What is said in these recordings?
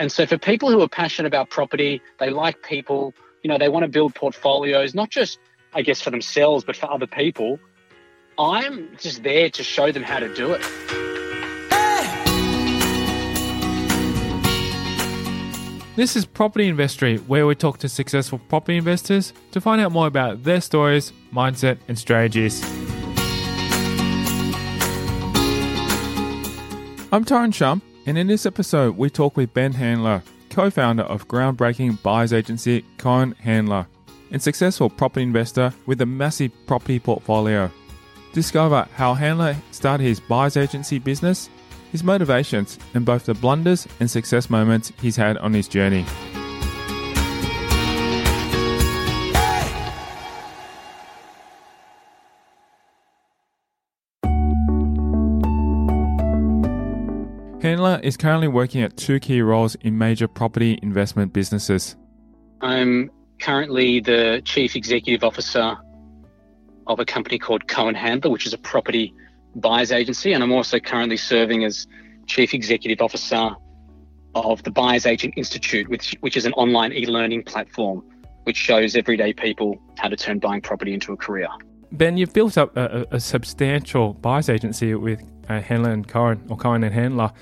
And so for people who are passionate about property, they like people, you know, they want to build portfolios, not just, I guess, for themselves, but for other people. I'm just there to show them how to do it. This is Property Investory, where we talk to successful property investors to find out more about their stories, mindset, and strategies. I'm Tyrone Shum, and in this episode, we talk with Ben Handler, co founder of groundbreaking buyers agency Cohen Handler, and successful property investor with a massive property portfolio. Discover how Handler started his buyers agency business, his motivations, and both the blunders and success moments he's had on his journey. Is currently working at two key roles in major property investment businesses. I'm currently the chief executive officer of a company called Cohen Handler, which is a property buyers agency, and I'm also currently serving as chief executive officer of the Buyers Agent Institute, which which is an online e-learning platform which shows everyday people how to turn buying property into a career. Ben, you've built up a, a substantial buyers agency with uh, Handler and Cohen, or Cohen and Handler.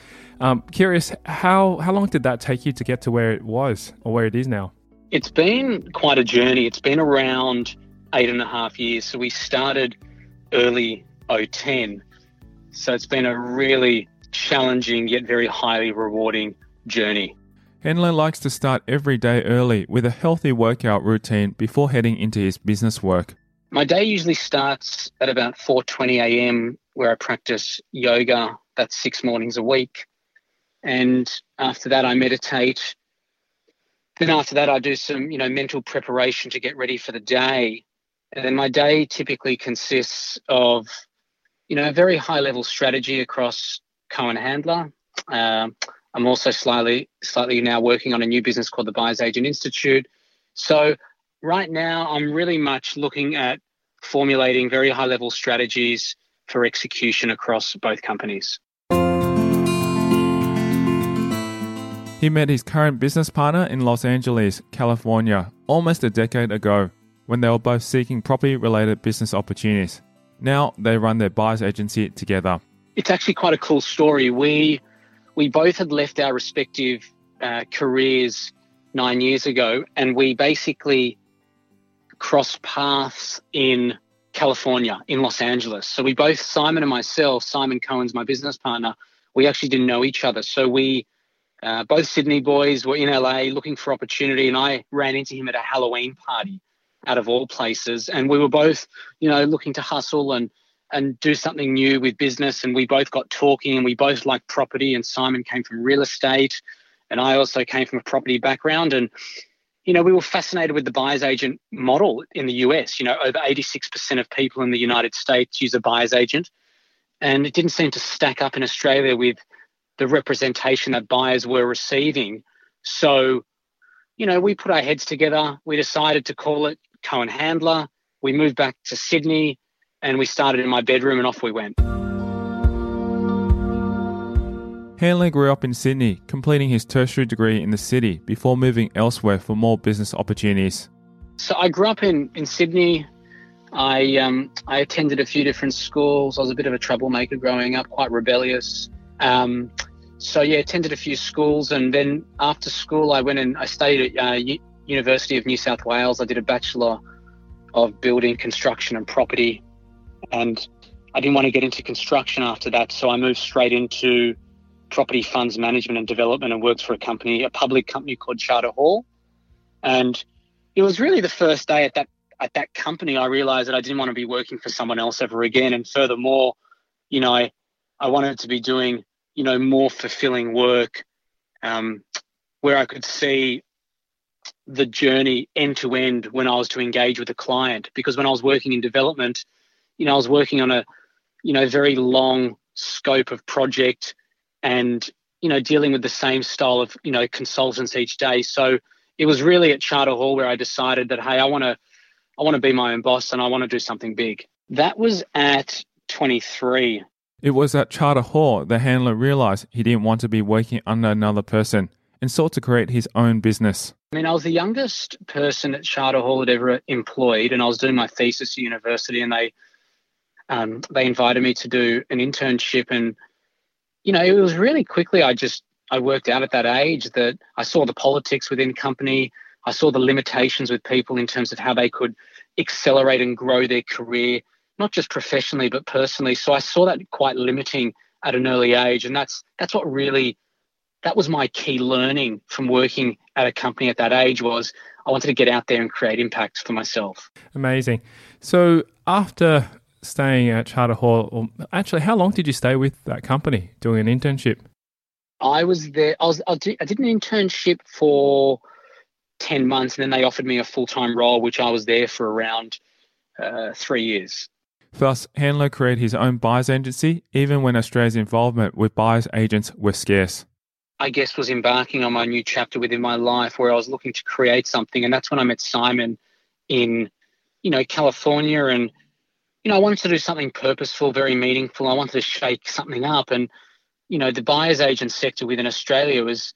Um, curious, how how long did that take you to get to where it was or where it is now? It's been quite a journey. It's been around eight and a half years. So we started early 010. So it's been a really challenging yet very highly rewarding journey. Handler likes to start every day early with a healthy workout routine before heading into his business work. My day usually starts at about 4:20 a.m. where I practice yoga. That's 6 mornings a week. And after that I meditate. Then after that I do some, you know, mental preparation to get ready for the day. And then my day typically consists of, you know, a very high level strategy across Cohen Handler. Um, I'm also slightly, slightly now working on a new business called the Buyers Agent Institute. So right now, I'm really much looking at formulating very high level strategies for execution across both companies. He met his current business partner in Los Angeles, California, almost a decade ago when they were both seeking property related business opportunities. Now they run their buyers agency together. It's actually quite a cool story. We we both had left our respective uh, careers nine years ago, and we basically crossed paths in California, in Los Angeles. So we both, Simon and myself, Simon Cohen's my business partner, we actually didn't know each other. So we, uh, both Sydney boys, were in LA looking for opportunity, and I ran into him at a Halloween party out of all places. And we were both, you know, looking to hustle and and do something new with business. And we both got talking and we both liked property. And Simon came from real estate. And I also came from a property background. And, you know, we were fascinated with the buyer's agent model in the US. You know, over 86% of people in the United States use a buyer's agent. And it didn't seem to stack up in Australia with the representation that buyers were receiving. So, you know, we put our heads together. We decided to call it Cohen Handler. We moved back to Sydney and we started in my bedroom and off we went. Handler grew up in Sydney, completing his tertiary degree in the city before moving elsewhere for more business opportunities. So I grew up in, in Sydney. I um, I attended a few different schools. I was a bit of a troublemaker growing up, quite rebellious. Um, so yeah, attended a few schools, and then after school, I went and I studied at uh, U- University of New South Wales. I did a bachelor of building, construction, and property, and I didn't want to get into construction after that, so I moved straight into property funds management and development, and works for a company, a public company called Charter Hall, and it was really the first day at that at that company, I realized that I didn't want to be working for someone else ever again. And furthermore, you know, I, I wanted to be doing, you know, more fulfilling work um, where I could see the journey end to end when I was to engage with a client. Because when I was working in development, you know, I was working on a, you know, very long scope of project and, you know, dealing with the same style of, you know, consultants each day. So it was really at Charter Hall where I decided that, hey, I want to, I want to be my own boss and I want to do something big. That was at 23. It was at Charter Hall that Handler realized he didn't want to be working under another person and sought to create his own business. I mean, I was the youngest person at Charter Hall that ever employed, and I was doing my thesis at university, and they um, they invited me to do an internship, and you know, it was really quickly. I just I worked out at that age that I saw the politics within company. I saw the limitations with people in terms of how they could accelerate and grow their career, not just professionally but personally. So I saw that quite limiting at an early age, and that's that's what really that was my key learning from working at a company at that age was I wanted to get out there and create impact for myself. Amazing. So after staying at Charter Hall, Or actually, how long did you stay with that company doing an internship? I was there. I was. I did, I did an internship for ten months, and then they offered me a full time role, which I was there for around uh, three years. Thus, Handler created his own buyers agency, even when Australia's involvement with buyers agents were scarce. I guess, was embarking on my new chapter within my life where I was looking to create something. And that's when I met Simon in, you know, California. And, you know, I wanted to do something purposeful, very meaningful. I wanted to shake something up. And, you know, the buyer's agent sector within Australia was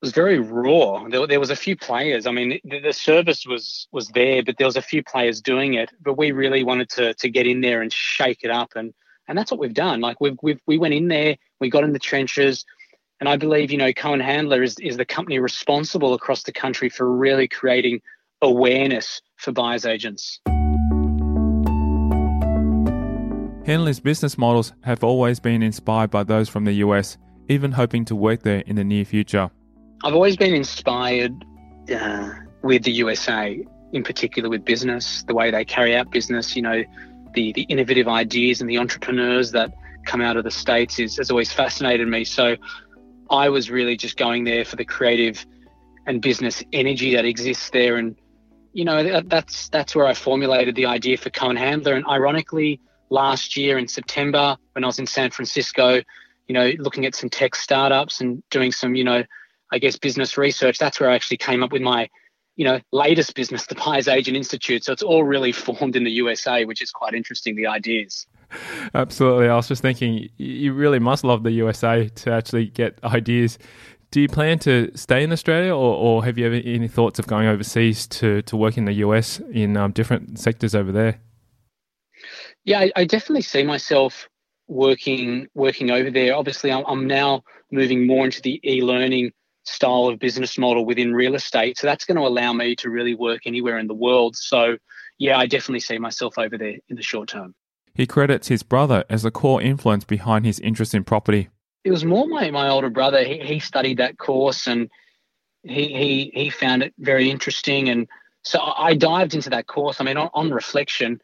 was very raw. There, there was a few players. I mean, the, the, service was was there, but there was a few players doing it. But we really wanted to to get in there and shake it up. And and that's what we've done. Like we've, we've we went in there, we got in the trenches, and I believe you know Cohen Handler is is the company responsible across the country for really creating awareness for buyers agents. Handler's business models have always been inspired by those from the US, even hoping to work there in the near future. I've always been inspired uh, with the USA, in particular with business, the way they carry out business. You know, the the innovative ideas and the entrepreneurs that come out of the states is has always fascinated me. So I was really just going there for the creative and business energy that exists there, and you know that's that's where I formulated the idea for Cohen Handler. And ironically, last year in September, when I was in San Francisco, you know, looking at some tech startups and doing some, you know, I guess business research, that's where I actually came up with my you know, latest business, the Buyers Agent Institute. So it's all really formed in the USA, which is quite interesting, the ideas. Absolutely. I was just thinking, you really must love the USA to actually get ideas. Do you plan to stay in Australia or, or have you ever any thoughts of going overseas to, to work in the US in um, different sectors over there? Yeah, I, I, definitely see myself working working over there. Obviously, I'm, I'm now moving more into the e-learning style of business model within real estate. So that's going to allow me to really work anywhere in the world. So, yeah, I definitely see myself over there in the short term. He credits his brother as the core influence behind his interest in property. It was more my, my older brother. He, he studied that course and he, he, he found it very interesting. And so I dived into that course. I mean, on, on reflection,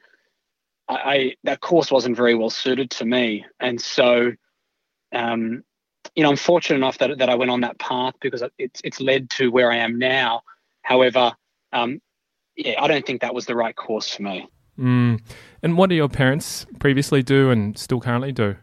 I, I, that course wasn't very well suited to me. And so um, you know, I'm fortunate enough that, that I went on that path because it's it's led to where I am now. However, um, yeah, I don't think that was the right course for me. Mm. And what do your parents previously do and still currently do?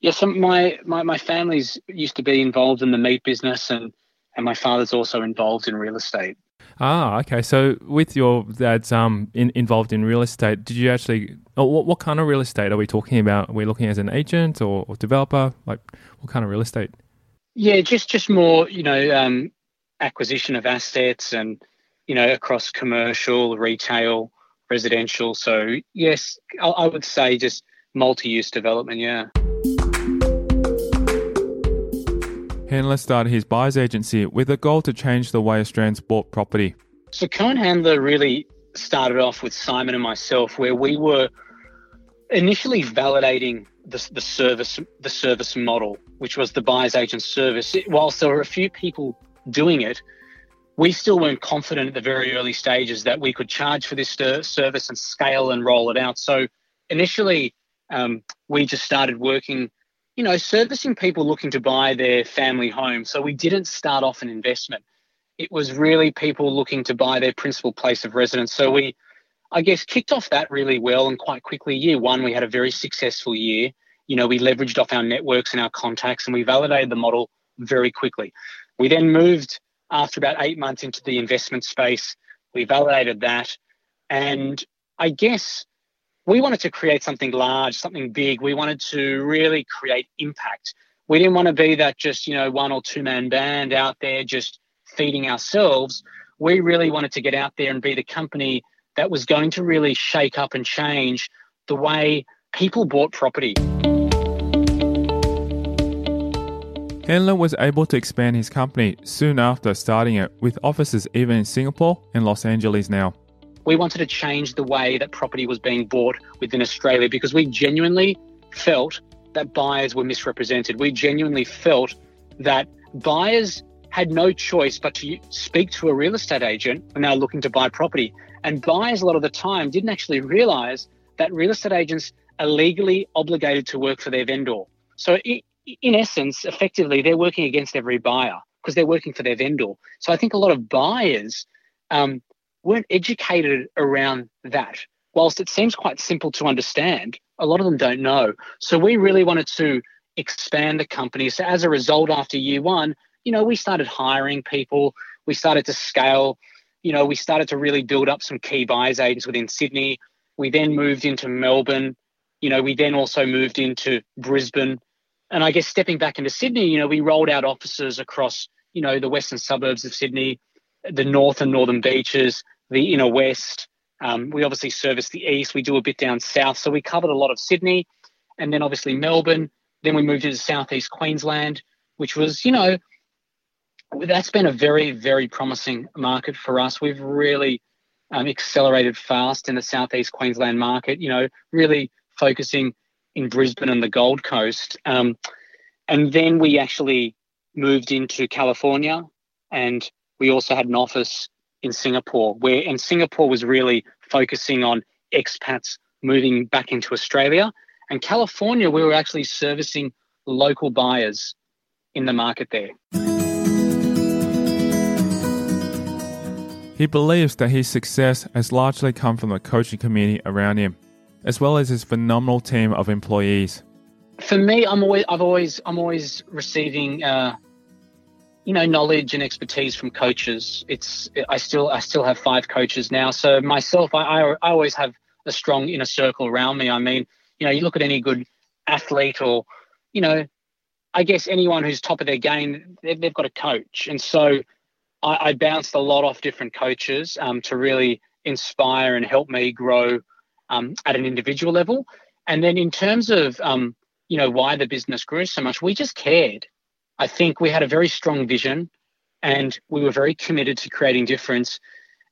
Yeah, so my, my, my family's used to be involved in the meat business and, and my father's also involved in real estate. Ah, okay. So with your dad's um in, involved in real estate, did you actually? Oh, what, what kind of real estate are we talking about? Are we looking as an agent or, or developer? Like what kind of real estate? Yeah, just just more you know um, acquisition of assets and you know across commercial, retail, residential. So yes, I, I would say just multi-use development. Yeah. Handler started his buyers agency with a goal to change the way Australians bought property. So Cohen Handler really started off with Simon and myself, where we were initially validating the, the service the service model, which was the buyers agent service. Whilst there were a few people doing it, we still weren't confident at the very early stages that we could charge for this service and scale and roll it out. So initially, um, we just started working, you know, servicing people looking to buy their family home. So we didn't start off an investment. It was really people looking to buy their principal place of residence. So we, I guess, kicked off that really well and quite quickly. Year one, we had a very successful year. You know, we leveraged off our networks and our contacts and we validated the model very quickly. We then moved after about eight months into the investment space. We validated that. And I guess we wanted to create something large, something big. We wanted to really create impact. We didn't want to be that just, you know, one or two man band out there just feeding ourselves. We really wanted to get out there and be the company that was going to really shake up and change the way people bought property. Handler was able to expand his company soon after starting it, with offices even in Singapore and Los Angeles now. We wanted to change the way that property was being bought within Australia because we genuinely felt that buyers were misrepresented. We genuinely felt that buyers had no choice but to speak to a real estate agent when they were looking to buy property. And buyers, a lot of the time, didn't actually realize that real estate agents are legally obligated to work for their vendor. So, in essence, effectively, they're working against every buyer because they're working for their vendor. So I think a lot of buyers um, weren't educated around that. Whilst it seems quite simple to understand, a lot of them don't know. So we really wanted to expand the company. So as a result, after year one, you know, we started hiring people. We started to scale. You know, we started to really build up some key buyers agents within Sydney. We then moved into Melbourne. You know, we then also moved into Brisbane and I guess stepping back into Sydney, you know, we rolled out offices across, you know, the western suburbs of Sydney, the north and northern beaches, the inner west. Um, we obviously service the east. We do a bit down south. So we covered a lot of Sydney and then obviously Melbourne. Then we moved into southeast Queensland, which was, you know, that's been a very, very promising market for us. We've really um, accelerated fast in the southeast Queensland market, you know, really focusing in Brisbane and the Gold Coast. Um, and then we actually moved into California and we also had an office in Singapore where and Singapore was really focusing on expats moving back into Australia. And California, we were actually servicing local buyers in the market there. He believes that his success has largely come from the coaching community around him as well as his phenomenal team of employees. For me, I'm always, I've always, I'm always receiving, uh, you know, knowledge and expertise from coaches. It's, I still, I still have five coaches now. So myself, I, I, I always have a strong inner circle around me. I mean, you know, you look at any good athlete or, you know, I guess anyone who's top of their game, they've, they've got a coach. And so I, I bounced a lot off different coaches um, to really inspire and help me grow um, at an individual level. And then in terms of um, you know why the business grew so much, we just cared. I think we had a very strong vision, and we were very committed to creating difference.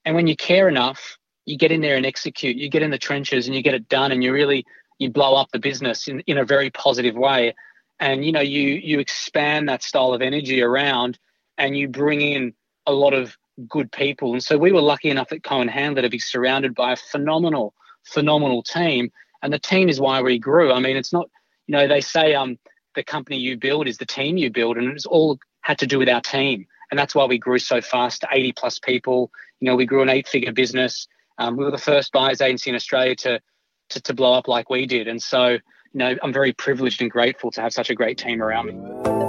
And when you care enough, you get in there and execute. You get in the trenches and you get it done, and you really you blow up the business in, in a very positive way. And you know you you expand that style of energy around, and you bring in a lot of good people. And so we were lucky enough at Cohen Handler to be surrounded by a phenomenal phenomenal team. And the team is why we grew. I mean, it's not, you know, they say um, the company you build is the team you build, and it's all had to do with our team. And that's why we grew so fast to 80 plus people. You know, we grew an eight figure business. Um, we were the first buyers agency in Australia to, to, to blow up like we did. And so, you know, I'm very privileged and grateful to have such a great team around me.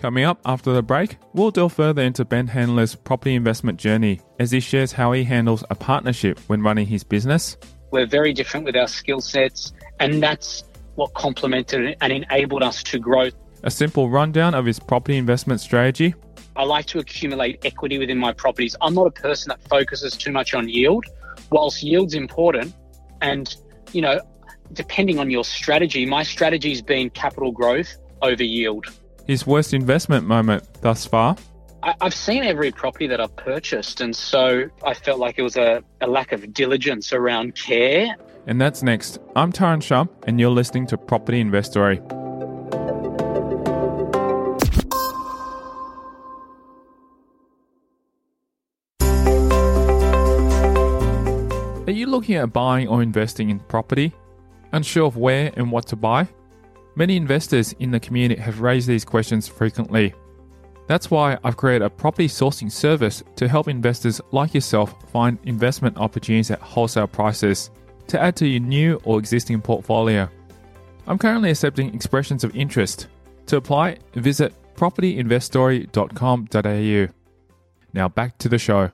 Coming up after the break, we'll delve further into Ben Handler's property investment journey as he shares how he handles a partnership when running his business. We're very different with our skill sets, and that's what complemented and enabled us to grow. A simple rundown of his property investment strategy. I like to accumulate equity within my properties. I'm not a person that focuses too much on yield, whilst yield's important. And, you know, depending on your strategy, my strategy's been capital growth over yield. His worst investment moment thus far? I, have seen every property that I've purchased, and so I felt like it was a, a lack of diligence around care. And that's next. I'm Tyrone Shum, and you're listening to Property Investory. Are you looking at buying or investing in property? Unsure of where and what to buy? Many investors in the community have raised these questions frequently. That's why I've created a property sourcing service to help investors like yourself find investment opportunities at wholesale prices to add to your new or existing portfolio. I'm currently accepting expressions of interest. To apply, visit propertyinvestory.com.au. Now back to the show.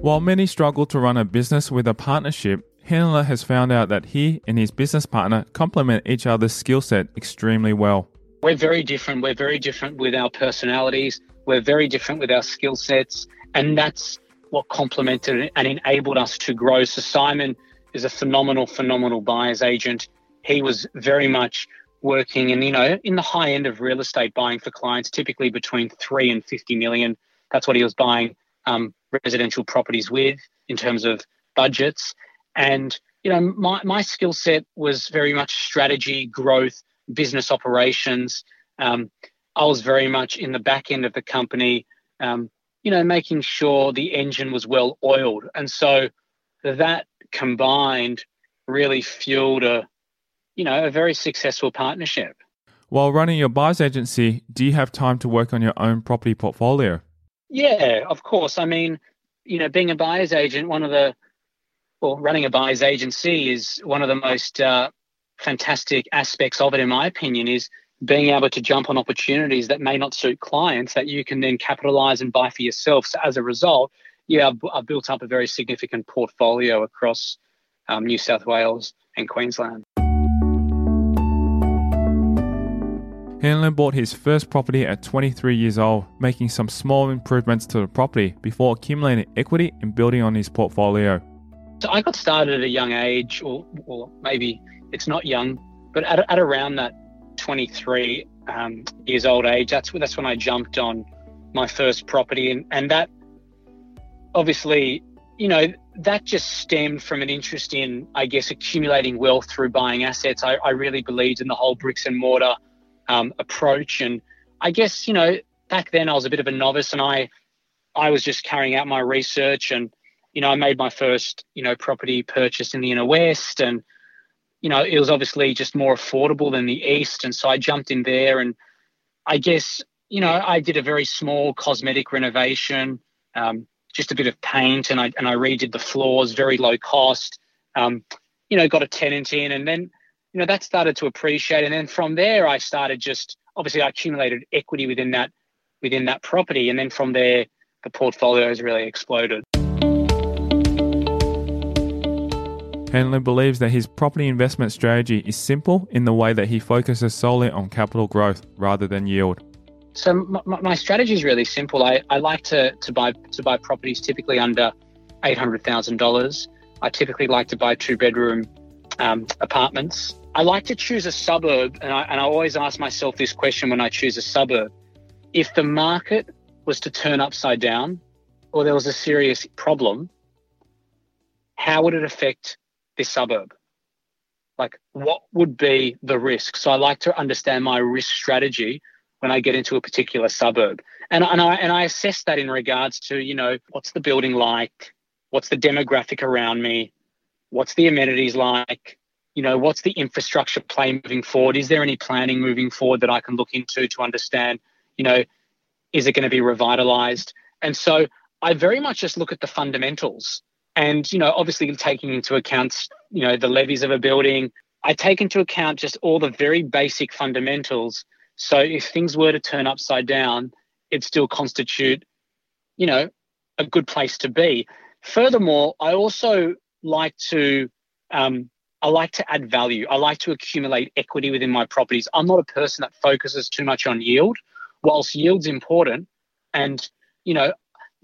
While many struggle to run a business with a partnership, Handler has found out that he and his business partner complement each other's skill set extremely well. We're very different. We're very different with our personalities. We're very different with our skill sets. And that's what complemented and enabled us to grow. So Simon is a phenomenal, phenomenal buyer's agent. He was very much working in, you know, in the high end of real estate buying for clients, typically between three and 50 million. That's what he was buying um, residential properties with in terms of budgets. And, you know, my, my skill set was very much strategy, growth, business operations. Um, I was very much in the back end of the company, um, you know, making sure the engine was well oiled. And so that combined really fueled a, you know, a very successful partnership. While running your buyer's agency, do you have time to work on your own property portfolio? Yeah, of course. I mean, you know, being a buyer's agent, one of the, well, running a buyer's agency is one of the most uh, fantastic aspects of it, in my opinion, is being able to jump on opportunities that may not suit clients that you can then capitalize and buy for yourself. So as a result, yeah, I've, built up a very significant portfolio across um, New South Wales and Queensland. Handler bought his first property at 23 years old, making some small improvements to the property before accumulating equity and building on his portfolio. So I got started at a young age, or, or maybe it's not young, but at, at around that 23 um, years old age, that's that's when I jumped on my first property, and, and that obviously, you know, that just stemmed from an interest in, I guess, accumulating wealth through buying assets. I, I really believed in the whole bricks and mortar um, approach. And I guess, you know, back then I was a bit of a novice and I, I was just carrying out my research and, you know, I made my first, you know, property purchase in the inner west and, you know, it was obviously just more affordable than the east. And so I jumped in there and I guess, you know, I did a very small cosmetic renovation, um, just a bit of paint and I, and I redid the floors, very low cost, um, you know, got a tenant in and then, you know, that started to appreciate. And then from there, I started just obviously I accumulated equity within that within that property, and then from there, the portfolio has really exploded. Handler believes that his property investment strategy is simple in the way that he focuses solely on capital growth rather than yield. So my, my strategy is really simple. I, I like to, to buy to buy properties typically under eight hundred thousand dollars. I typically like to buy two bedroom um, apartments. I like to choose a suburb, and I, and I always ask myself this question when I choose a suburb. If the market was to turn upside down or there was a serious problem, how would it affect this suburb? Like, what would be the risk? So I like to understand my risk strategy when I get into a particular suburb. And, and, I, and I assess that in regards to, you know, what's the building like? What's the demographic around me? What's the amenities like? You know, what's the infrastructure play moving forward? Is there any planning moving forward that I can look into to understand, you know, is it going to be revitalized? And so I very much just look at the fundamentals and, you know, obviously taking into account, you know, the levies of a building. I take into account just all the very basic fundamentals. So if things were to turn upside down, it still constitute, you know, a good place to be. Furthermore, I also like to um, I like to add value. I like to accumulate equity within my properties. I'm not a person that focuses too much on yield, whilst yield's important. And you know,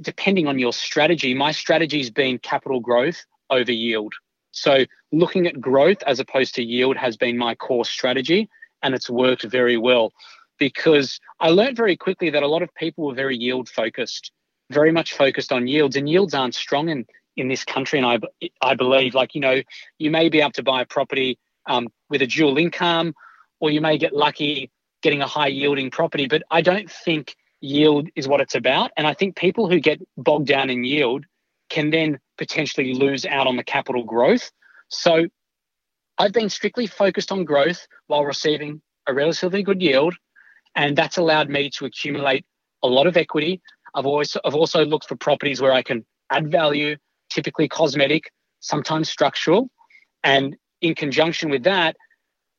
depending on your strategy, my strategy has been capital growth over yield. So looking at growth as opposed to yield has been my core strategy, and it's worked very well because I learned very quickly that a lot of people were very yield focused, very much focused on yields, and yields aren't strong in in this country. And I, I believe, like, you know, you may be able to buy a property um, with a dual income, or you may get lucky getting a high yielding property. But I don't think yield is what it's about. And I think people who get bogged down in yield can then potentially lose out on the capital growth. So I've been strictly focused on growth while receiving a relatively good yield. And that's allowed me to accumulate a lot of equity. I've always I've also looked for properties where I can add value, typically cosmetic, sometimes structural. And in conjunction with that,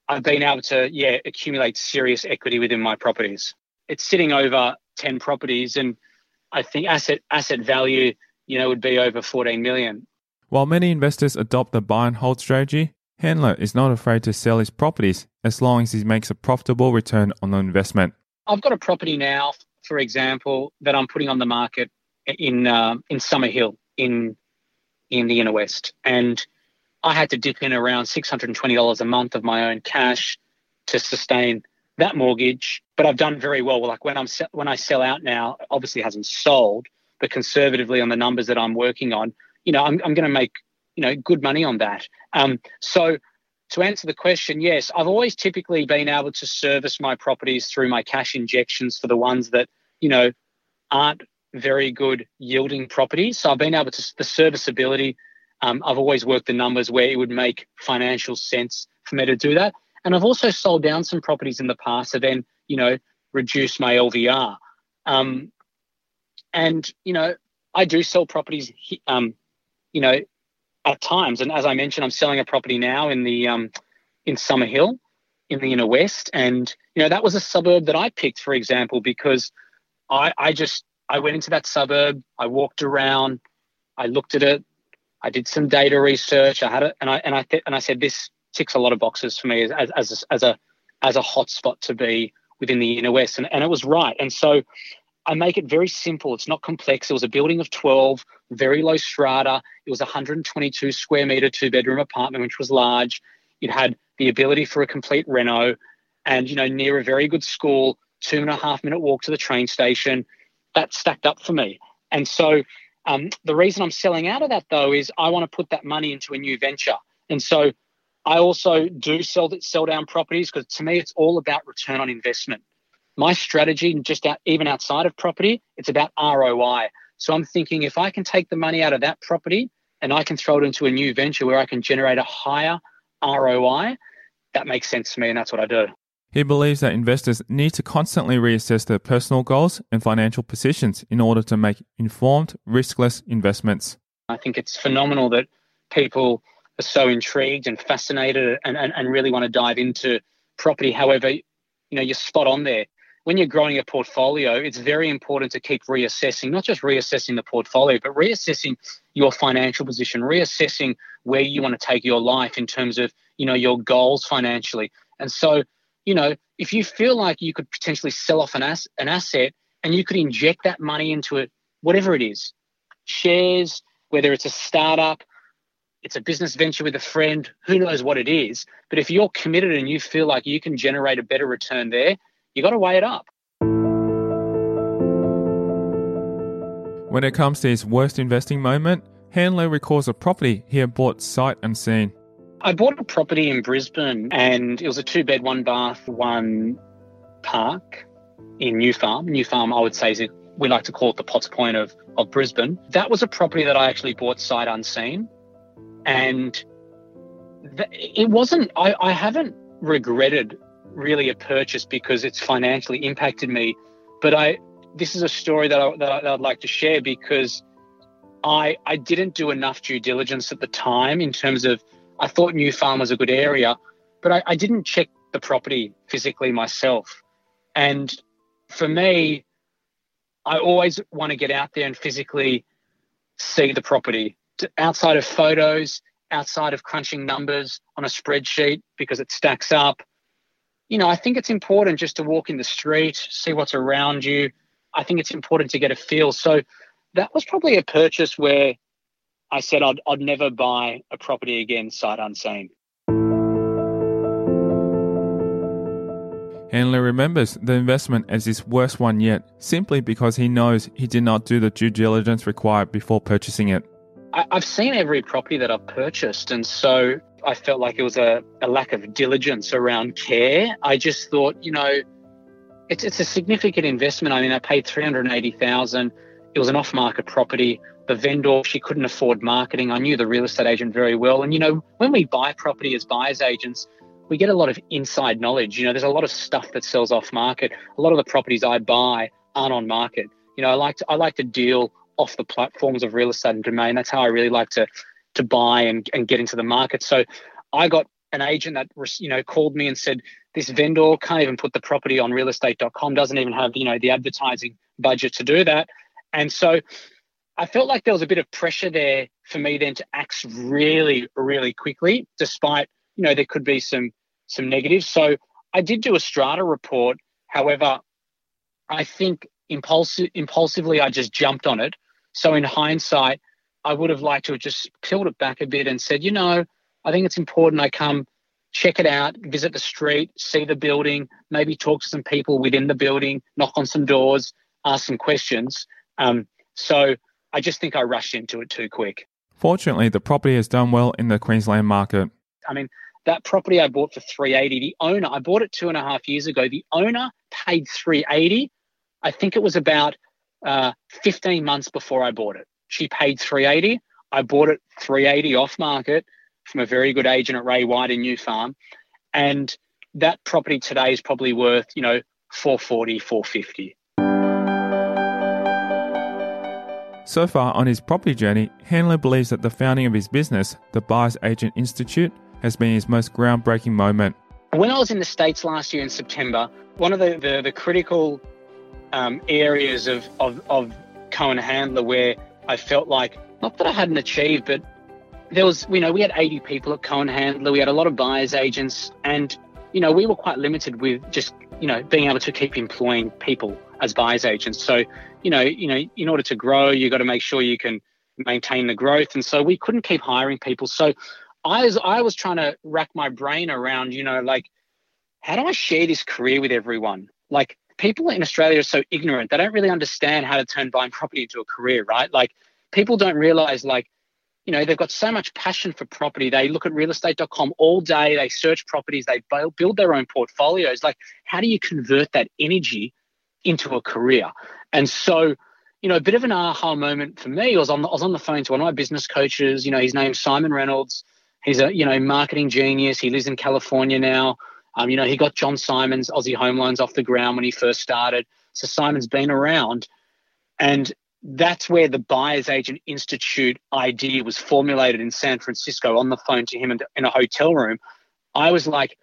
I've been able to, yeah, accumulate serious equity within my properties. It's sitting over 10 properties and I think asset asset value, you know, would be over 14 million. While many investors adopt the buy and hold strategy, Handler is not afraid to sell his properties as long as he makes a profitable return on the investment. I've got a property now, for example, that I'm putting on the market in uh, in Summerhill in in the inner west, and I had to dip in around six hundred and twenty dollars a month of my own cash to sustain that mortgage. But I've done very well. Like when I'm when I sell out now, obviously hasn't sold, but conservatively on the numbers that I'm working on, you know, I'm I'm going to make you know good money on that. Um, so to answer the question, yes, I've always typically been able to service my properties through my cash injections for the ones that you know aren't very good yielding properties. So I've been able to the serviceability. Um, I've always worked the numbers where it would make financial sense for me to do that. And I've also sold down some properties in the past to then, you know, reduce my LVR. Um, and you know, I do sell properties, um, you know, at times. And as I mentioned, I'm selling a property now in the um, in Summerhill, in the inner west, and you know that was a suburb that I picked, for example, because I I just I went into that suburb, I walked around, I looked at it, I did some data research, I had it, and I and I th- and I said this ticks a lot of boxes for me as as as a as a, hotspot to be within the inner west, and and it was right, and so I make it very simple. It's not complex. It was a building of 12, very low strata. It was 122 square meter, two bedroom apartment, which was large. It had the ability for a complete reno and, you know, near a very good school, two and a half minute walk to the train station. That stacked up for me. And so um, the reason I'm selling out of that though is I want to put that money into a new venture. And so I also do sell sell down properties because to me it's all about return on investment my strategy, just out, even outside of property, it's about ROI. So I'm thinking if I can take the money out of that property and I can throw it into a new venture where I can generate a higher ROI, that makes sense to me, and that's what I do. He believes that investors need to constantly reassess their personal goals and financial positions in order to make informed, riskless investments. I think it's phenomenal that people are so intrigued and fascinated and, and, and really want to dive into property. However, you know, you're spot on there when you're growing a portfolio, it's very important to keep reassessing, not just reassessing the portfolio, but reassessing your financial position, reassessing where you want to take your life in terms of, you know, your goals financially. And so, you know, if you feel like you could potentially sell off an, an asset and you could inject that money into it, whatever it is, shares, whether it's a startup, it's a business venture with a friend, who knows what it is. But if you're committed and you feel like you can generate a better return there, you got to weigh it up. When it comes to his worst investing moment, Handler recalls a property he had bought sight unseen. I bought a property in Brisbane and it was a two bed, one bath, one park in New Farm. New Farm, I would say, is we like to call it the Potts Point of, of Brisbane. That was a property that I actually bought sight unseen. And th- it wasn't, I, I haven't regretted really a purchase because it's financially impacted me. But I, this is a story that, I, that, I, that I'd like to share because I, I didn't do enough due diligence at the time in terms of I thought New Farm was a good area, but I, I didn't check the property physically myself. And for me, I always want to get out there and physically see the property outside of photos, outside of crunching numbers on a spreadsheet because it stacks up you know, I think it's important just to walk in the street, see what's around you. I think it's important to get a feel. So that was probably a purchase where I said I'd, I'd never buy a property again sight unseen. Handler remembers the investment as his worst one yet, simply because he knows he did not do the due diligence required before purchasing it. I, have seen every property that I've purchased, and so I felt like it was a, a lack of diligence around care. I just thought, you know, it's it's a significant investment. I mean, I paid three hundred eighty thousand. It was an off-market property. The vendor she couldn't afford marketing. I knew the real estate agent very well, and you know when we buy property as buyers agents, we get a lot of inside knowledge. You know, there's a lot of stuff that sells off market. A lot of the properties I buy aren't on market. You know, I like to I like to deal off the platforms of real estate and domain. That's how I really like to to buy and, and get into the market. So I got an agent that you know called me and said this vendor can't even put the property on realestate.com doesn't even have you know the advertising budget to do that and so i felt like there was a bit of pressure there for me then to act really really quickly despite you know there could be some some negatives so i did do a strata report however i think impulsive impulsively i just jumped on it so in hindsight i would have liked to have just peeled it back a bit and said you know i think it's important i come check it out, visit the street, see the building, maybe talk to some people within the building, knock on some doors, ask some questions. Um, so I just think I rushed into it too quick. Fortunately, the property has done well in the Queensland market. I mean, that property I bought for 380, the owner, I bought it two and a half years ago. The owner paid 380. I think it was about uh, 15 months before I bought it. She paid 380. I bought it 380 off market from a very good agent at Ray White in New Farm. And that property today is probably worth, you know, 440, 450. So far on his property journey, Handler believes that the founding of his business, the Buyers Agent Institute, has been his most groundbreaking moment. When I was in the States last year in September, one of the, the, the critical um, areas of, of, of Cohen Handler where I felt like, not that I hadn't achieved, but there was, you know, we had 80 people at Cohen Handler. We had a lot of buyers agents, and you know, we were quite limited with just, you know, being able to keep employing people as buyers agents. So, you know, you know, in order to grow, you got to make sure you can maintain the growth, and so we couldn't keep hiring people. So, I was I was trying to rack my brain around, you know, like how do I share this career with everyone? Like people in Australia are so ignorant; they don't really understand how to turn buying property into a career, right? Like people don't realize like you know, they've got so much passion for property. They look at realestate.com all day, they search properties, they build their own portfolios. Like, how do you convert that energy into a career? And so, you know, a bit of an aha moment for me was on the, I was on the phone to one of my business coaches. You know, his name's Simon Reynolds. He's a you know marketing genius. He lives in California now. Um, you know, he got John Symond's Aussie Home Loans off the ground when he first started. So Simon's been around, and that's where the Buyers Agent Institute idea was formulated in San Francisco on the phone to him in, in a hotel room. I was like,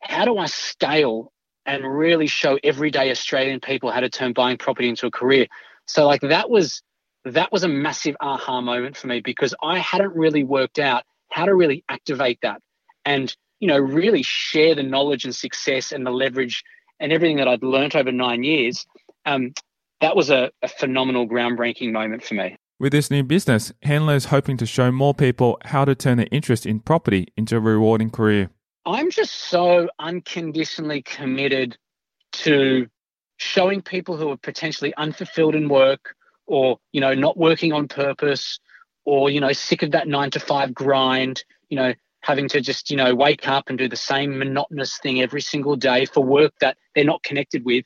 how do I scale and really show everyday Australian people how to turn buying property into a career? So like that was that was a massive aha moment for me because I hadn't really worked out how to really activate that and you know really share the knowledge and success and the leverage and everything that I'd learned over nine years um, that was a, a phenomenal groundbreaking moment for me. With this new business, Handler is hoping to show more people how to turn their interest in property into a rewarding career. I'm just so unconditionally committed to showing people who are potentially unfulfilled in work or, you know, not working on purpose or, you know, sick of that nine to five grind, you know, having to just, you know, wake up and do the same monotonous thing every single day for work that they're not connected with.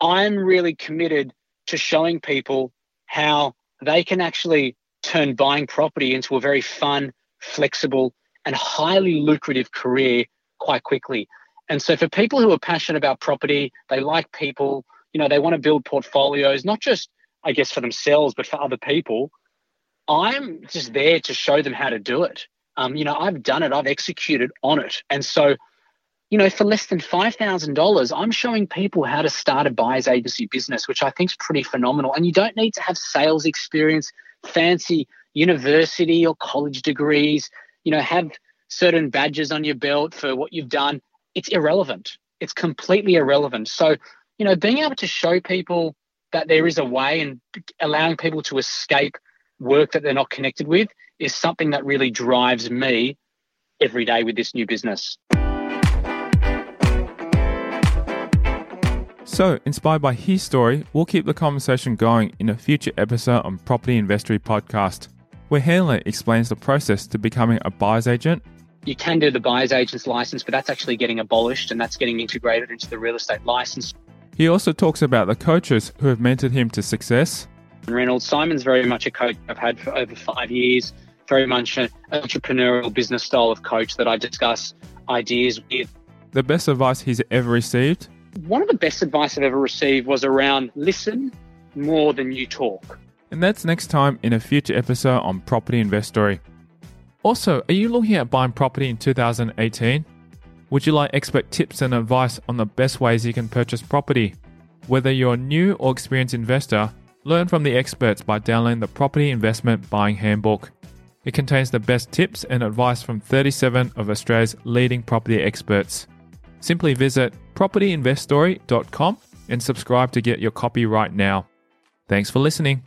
I'm really committed to showing people how they can actually turn buying property into a very fun, flexible, and highly lucrative career quite quickly. And so, for people who are passionate about property, they like people, you know, they want to build portfolios, not just, I guess, for themselves, but for other people. I'm just there to show them how to do it. Um, you know, I've done it, I've executed on it. And so, you know, for less than $5,000, I'm showing people how to start a buyer's agency business, which I think is pretty phenomenal. And you don't need to have sales experience, fancy university or college degrees, you know, have certain badges on your belt for what you've done. It's irrelevant. It's completely irrelevant. So, you know, being able to show people that there is a way and allowing people to escape work that they're not connected with is something that really drives me every day with this new business. So, inspired by his story, we'll keep the conversation going in a future episode on Property Investory Podcast, where Handler explains the process to becoming a buyer's agent. You can do the buyer's agent's license, but that's actually getting abolished and that's getting integrated into the real estate license. He also talks about the coaches who have mentored him to success. Reynolds Simon's very much a coach I've had for over five years, very much an entrepreneurial business style of coach that I discuss ideas with. The best advice he's ever received. One of the best advice I've ever received was around listen more than you talk. And that's next time in a future episode on Property Investory. Also, are you looking at buying property in 2018? Would you like expert tips and advice on the best ways you can purchase property? Whether you're a new or experienced investor, learn from the experts by downloading the Property Investment Buying Handbook. It contains the best tips and advice from 37 of Australia's leading property experts. Simply visit propertyinvestory.com and subscribe to get your copy right now. Thanks for listening.